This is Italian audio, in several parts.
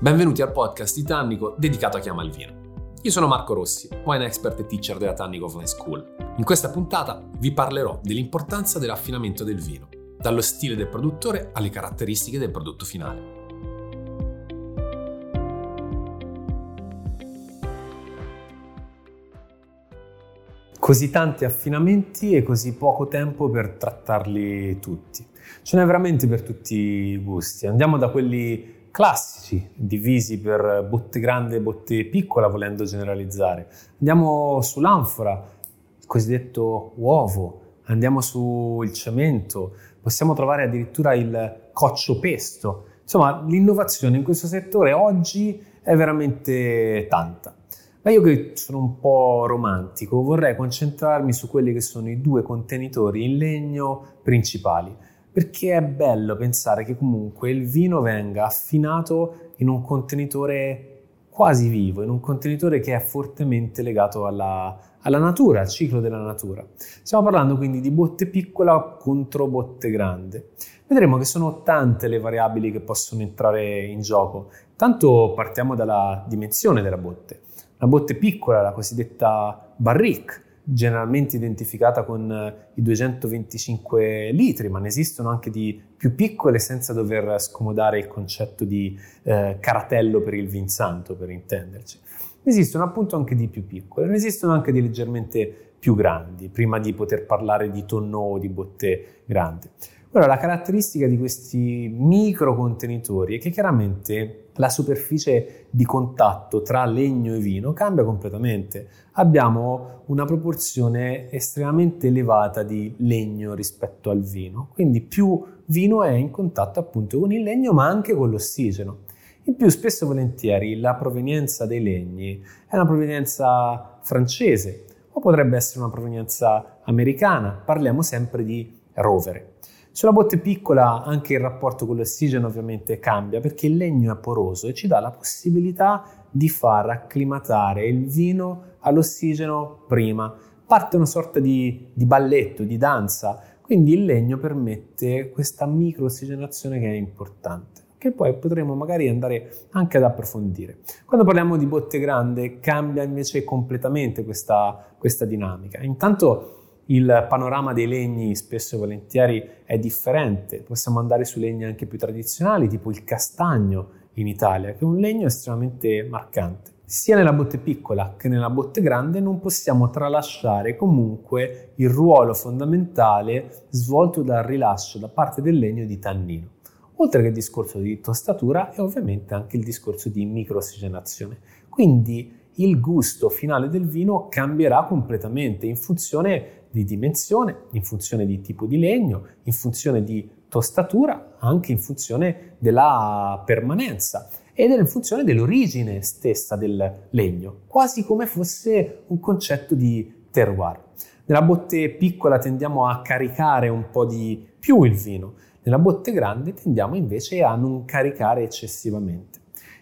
Benvenuti al podcast di Tannico dedicato a chi ama il vino. Io sono Marco Rossi, wine expert e teacher della Tannico Offline School. In questa puntata vi parlerò dell'importanza dell'affinamento del vino, dallo stile del produttore alle caratteristiche del prodotto finale. Così tanti affinamenti e così poco tempo per trattarli tutti. Ce n'è veramente per tutti i gusti. Andiamo da quelli classici, divisi per botte grande e botte piccola, volendo generalizzare. Andiamo sull'anfora, il cosiddetto uovo, andiamo sul cemento, possiamo trovare addirittura il coccio pesto. Insomma, l'innovazione in questo settore oggi è veramente tanta. Ma io che sono un po' romantico, vorrei concentrarmi su quelli che sono i due contenitori in legno principali perché è bello pensare che comunque il vino venga affinato in un contenitore quasi vivo, in un contenitore che è fortemente legato alla, alla natura, al ciclo della natura. Stiamo parlando quindi di botte piccola contro botte grande. Vedremo che sono tante le variabili che possono entrare in gioco. Tanto partiamo dalla dimensione della botte. La botte piccola, la cosiddetta barrique, generalmente identificata con eh, i 225 litri, ma ne esistono anche di più piccole senza dover scomodare il concetto di eh, caratello per il vin santo, per intenderci. Ne esistono appunto anche di più piccole, ne esistono anche di leggermente più grandi, prima di poter parlare di tonno o di botte grandi. Ora, la caratteristica di questi micro contenitori è che chiaramente la superficie di contatto tra legno e vino cambia completamente. Abbiamo una proporzione estremamente elevata di legno rispetto al vino, quindi più vino è in contatto appunto con il legno ma anche con l'ossigeno. In più, spesso e volentieri, la provenienza dei legni è una provenienza francese o potrebbe essere una provenienza americana, parliamo sempre di rovere. Sulla botte piccola anche il rapporto con l'ossigeno ovviamente cambia perché il legno è poroso e ci dà la possibilità di far acclimatare il vino all'ossigeno prima. Parte una sorta di, di balletto, di danza, quindi il legno permette questa micro ossigenazione che è importante che poi potremo magari andare anche ad approfondire. Quando parliamo di botte grande cambia invece completamente questa, questa dinamica. Intanto il panorama dei legni spesso e volentieri è differente, possiamo andare su legni anche più tradizionali, tipo il castagno in Italia, che è un legno estremamente marcante. Sia nella botte piccola che nella botte grande non possiamo tralasciare comunque il ruolo fondamentale svolto dal rilascio da parte del legno di tannino, oltre che il discorso di tostatura e ovviamente anche il discorso di microossigenazione. Quindi il gusto finale del vino cambierà completamente in funzione di dimensione, in funzione di tipo di legno, in funzione di tostatura, anche in funzione della permanenza ed in funzione dell'origine stessa del legno, quasi come fosse un concetto di terroir. Nella botte piccola tendiamo a caricare un po' di più il vino, nella botte grande tendiamo invece a non caricare eccessivamente.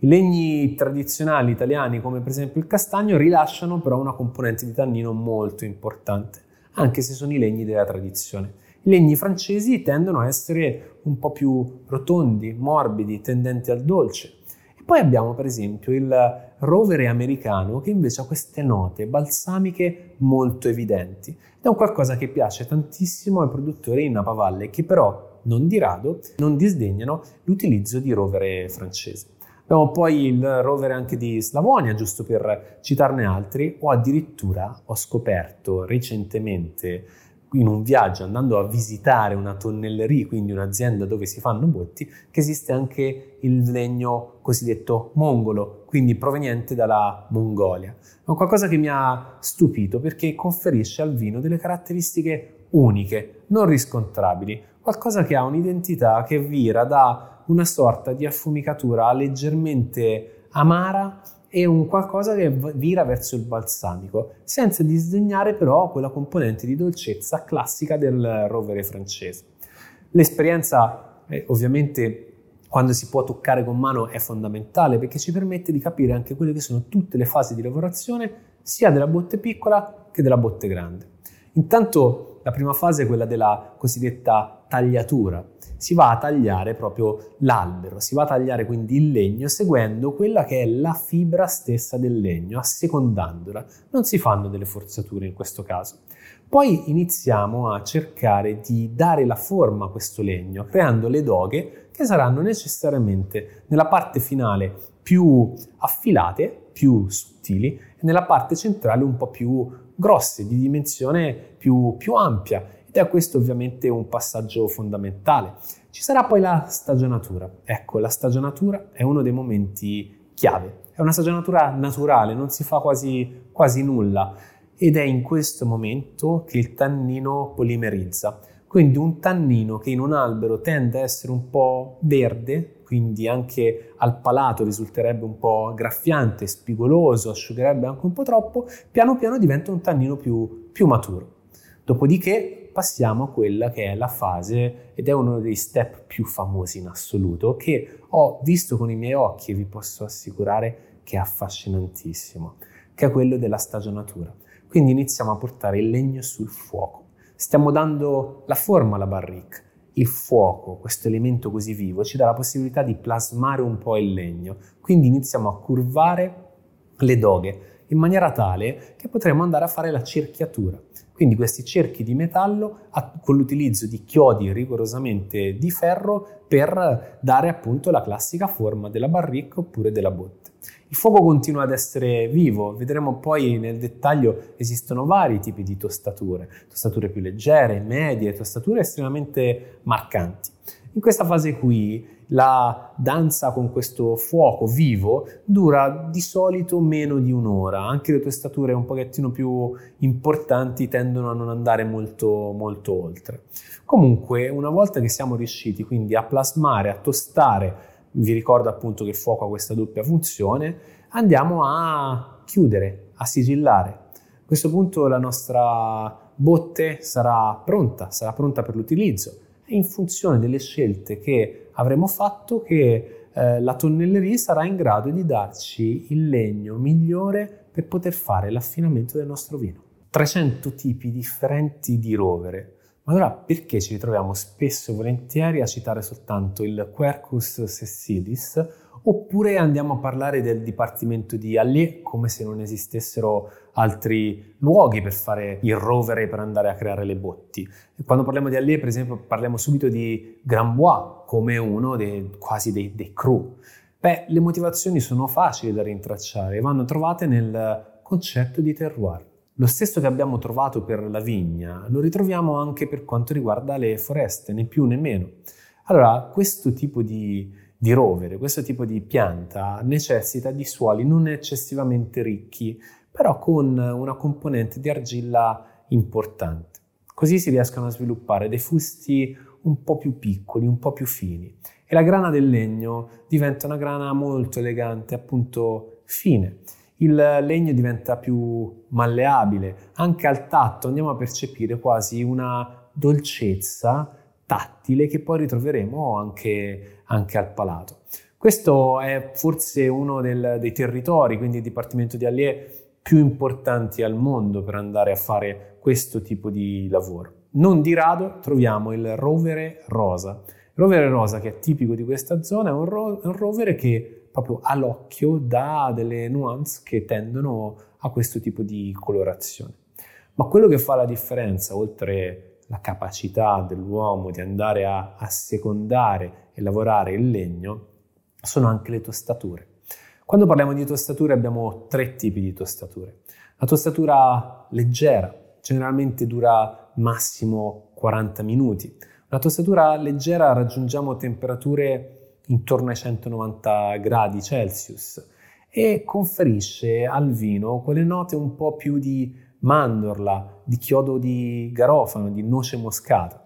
I legni tradizionali italiani, come per esempio il castagno, rilasciano però una componente di tannino molto importante anche se sono i legni della tradizione. I legni francesi tendono a essere un po' più rotondi, morbidi, tendenti al dolce. E poi abbiamo per esempio il rovere americano che invece ha queste note balsamiche molto evidenti. Ed è un qualcosa che piace tantissimo ai produttori in Napa Valley che però non di rado non disdegnano l'utilizzo di rovere francese. Abbiamo poi il rover anche di Slavonia, giusto per citarne altri, o addirittura ho scoperto recentemente in un viaggio andando a visitare una tonnelleria, quindi un'azienda dove si fanno botti, che esiste anche il legno cosiddetto mongolo, quindi proveniente dalla Mongolia. È qualcosa che mi ha stupito perché conferisce al vino delle caratteristiche uniche, non riscontrabili, qualcosa che ha un'identità che vira da una sorta di affumicatura leggermente amara e un qualcosa che vira verso il balsamico, senza disdegnare però quella componente di dolcezza classica del rovere francese. L'esperienza eh, ovviamente quando si può toccare con mano è fondamentale perché ci permette di capire anche quelle che sono tutte le fasi di lavorazione sia della botte piccola che della botte grande. Intanto la prima fase è quella della cosiddetta tagliatura, si va a tagliare proprio l'albero, si va a tagliare quindi il legno seguendo quella che è la fibra stessa del legno, assecondandola. Non si fanno delle forzature in questo caso. Poi iniziamo a cercare di dare la forma a questo legno, creando le doghe che saranno necessariamente nella parte finale più affilate, più sottili, e nella parte centrale un po' più grosse, di dimensione più, più ampia. Ed è questo ovviamente un passaggio fondamentale. Ci sarà poi la stagionatura. Ecco, la stagionatura è uno dei momenti chiave. È una stagionatura naturale, non si fa quasi, quasi nulla ed è in questo momento che il tannino polimerizza. Quindi un tannino che in un albero tende a essere un po' verde, quindi anche al palato risulterebbe un po' graffiante, spigoloso, asciugherebbe anche un po' troppo, piano piano diventa un tannino più, più maturo. Dopodiché passiamo a quella che è la fase, ed è uno dei step più famosi in assoluto, che ho visto con i miei occhi e vi posso assicurare che è affascinantissimo, che è quello della stagionatura. Quindi iniziamo a portare il legno sul fuoco. Stiamo dando la forma alla barrique. Il fuoco, questo elemento così vivo, ci dà la possibilità di plasmare un po' il legno. Quindi iniziamo a curvare le doghe in maniera tale che potremo andare a fare la cerchiatura. Quindi questi cerchi di metallo con l'utilizzo di chiodi rigorosamente di ferro per dare appunto la classica forma della barrique oppure della botte. Il fuoco continua ad essere vivo, vedremo poi nel dettaglio esistono vari tipi di tostature, tostature più leggere, medie, tostature estremamente marcanti. In questa fase qui la danza con questo fuoco vivo dura di solito meno di un'ora, anche le tostature un pochettino più importanti tendono a non andare molto, molto oltre. Comunque, una volta che siamo riusciti quindi a plasmare, a tostare vi ricordo appunto che il fuoco ha questa doppia funzione, andiamo a chiudere, a sigillare. A questo punto la nostra botte sarà pronta, sarà pronta per l'utilizzo. È in funzione delle scelte che avremo fatto che eh, la tonnelleria sarà in grado di darci il legno migliore per poter fare l'affinamento del nostro vino. 300 tipi differenti di rovere, ma allora perché ci ritroviamo spesso e volentieri a citare soltanto il Quercus sessilis oppure andiamo a parlare del dipartimento di Allier come se non esistessero altri luoghi per fare il rovere per andare a creare le botti. Quando parliamo di Allier, per esempio, parliamo subito di Grambois come uno dei, quasi dei, dei cru. Beh, le motivazioni sono facili da rintracciare e vanno trovate nel concetto di terroir. Lo stesso che abbiamo trovato per la vigna lo ritroviamo anche per quanto riguarda le foreste, né più né meno. Allora, questo tipo di, di rovere, questo tipo di pianta necessita di suoli non eccessivamente ricchi, però con una componente di argilla importante. Così si riescono a sviluppare dei fusti un po' più piccoli, un po' più fini e la grana del legno diventa una grana molto elegante, appunto fine il legno diventa più malleabile, anche al tatto andiamo a percepire quasi una dolcezza tattile che poi ritroveremo anche, anche al palato. Questo è forse uno del, dei territori, quindi il Dipartimento di Allier, più importanti al mondo per andare a fare questo tipo di lavoro. Non di rado troviamo il rovere rosa. Il rovere rosa, che è tipico di questa zona, è un, ro- un rovere che proprio all'occhio dà delle nuance che tendono a questo tipo di colorazione. Ma quello che fa la differenza, oltre la capacità dell'uomo di andare a assecondare e lavorare il legno, sono anche le tostature. Quando parliamo di tostature abbiamo tre tipi di tostature. La tostatura leggera, generalmente dura massimo 40 minuti. La tostatura leggera raggiungiamo temperature intorno ai 190 gradi Celsius e conferisce al vino quelle note un po' più di mandorla, di chiodo di garofano, di noce moscata.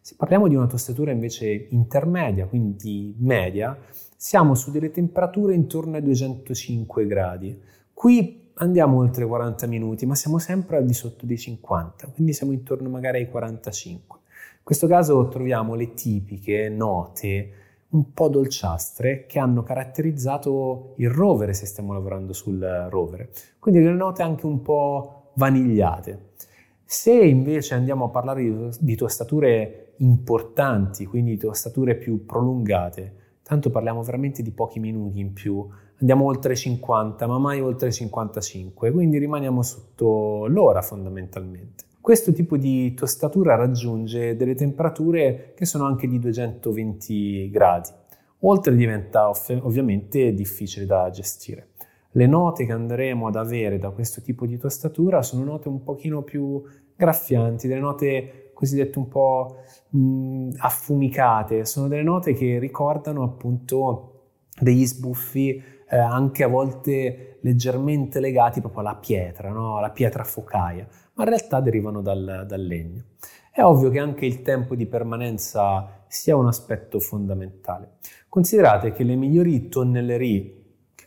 Se parliamo di una tostatura invece intermedia, quindi media, siamo su delle temperature intorno ai 205 gradi. Qui andiamo oltre 40 minuti, ma siamo sempre al di sotto dei 50, quindi siamo intorno magari ai 45. In questo caso troviamo le tipiche note un po' dolciastre che hanno caratterizzato il rovere se stiamo lavorando sul rovere. Quindi le note anche un po' vanigliate. Se invece andiamo a parlare di, tostature importanti, quindi tostature più prolungate, tanto parliamo veramente di pochi minuti in più, andiamo oltre 50, ma mai oltre 55, quindi rimaniamo sotto l'ora fondamentalmente. Questo tipo di tostatura raggiunge delle temperature che sono anche di 220 gradi. Oltre diventa ov- ovviamente difficile da gestire. Le note che andremo ad avere da questo tipo di tostatura sono note un pochino più graffianti, delle note cosiddette un po' mh, affumicate, sono delle note che ricordano appunto degli sbuffi eh, anche a volte leggermente legati proprio alla pietra, no? alla pietra focaia, ma in realtà derivano dal, dal legno. È ovvio che anche il tempo di permanenza sia un aspetto fondamentale. Considerate che le migliori tonnellerie,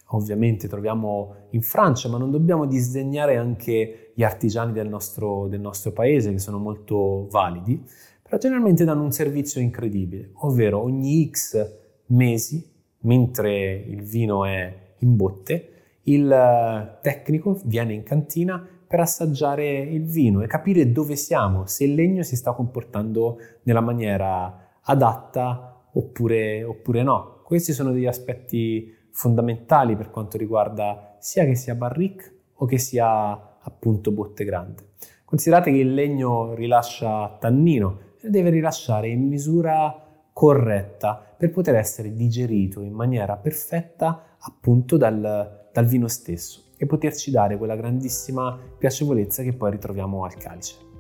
ovviamente troviamo in Francia, ma non dobbiamo disdegnare anche gli artigiani del nostro, del nostro paese, che sono molto validi, però generalmente danno un servizio incredibile, ovvero ogni X mesi mentre il vino è in botte, il eh, tecnico viene in cantina per assaggiare il vino e capire dove siamo, se il legno si sta comportando nella maniera adatta oppure, oppure no. Questi sono degli aspetti fondamentali per quanto riguarda sia che sia barrique o che sia appunto botte grande. Considerate che il legno rilascia tannino e deve rilasciare in misura corretta per poter essere digerito in maniera perfetta appunto dal, dal vino stesso e poterci dare quella grandissima piacevolezza che poi ritroviamo al calice.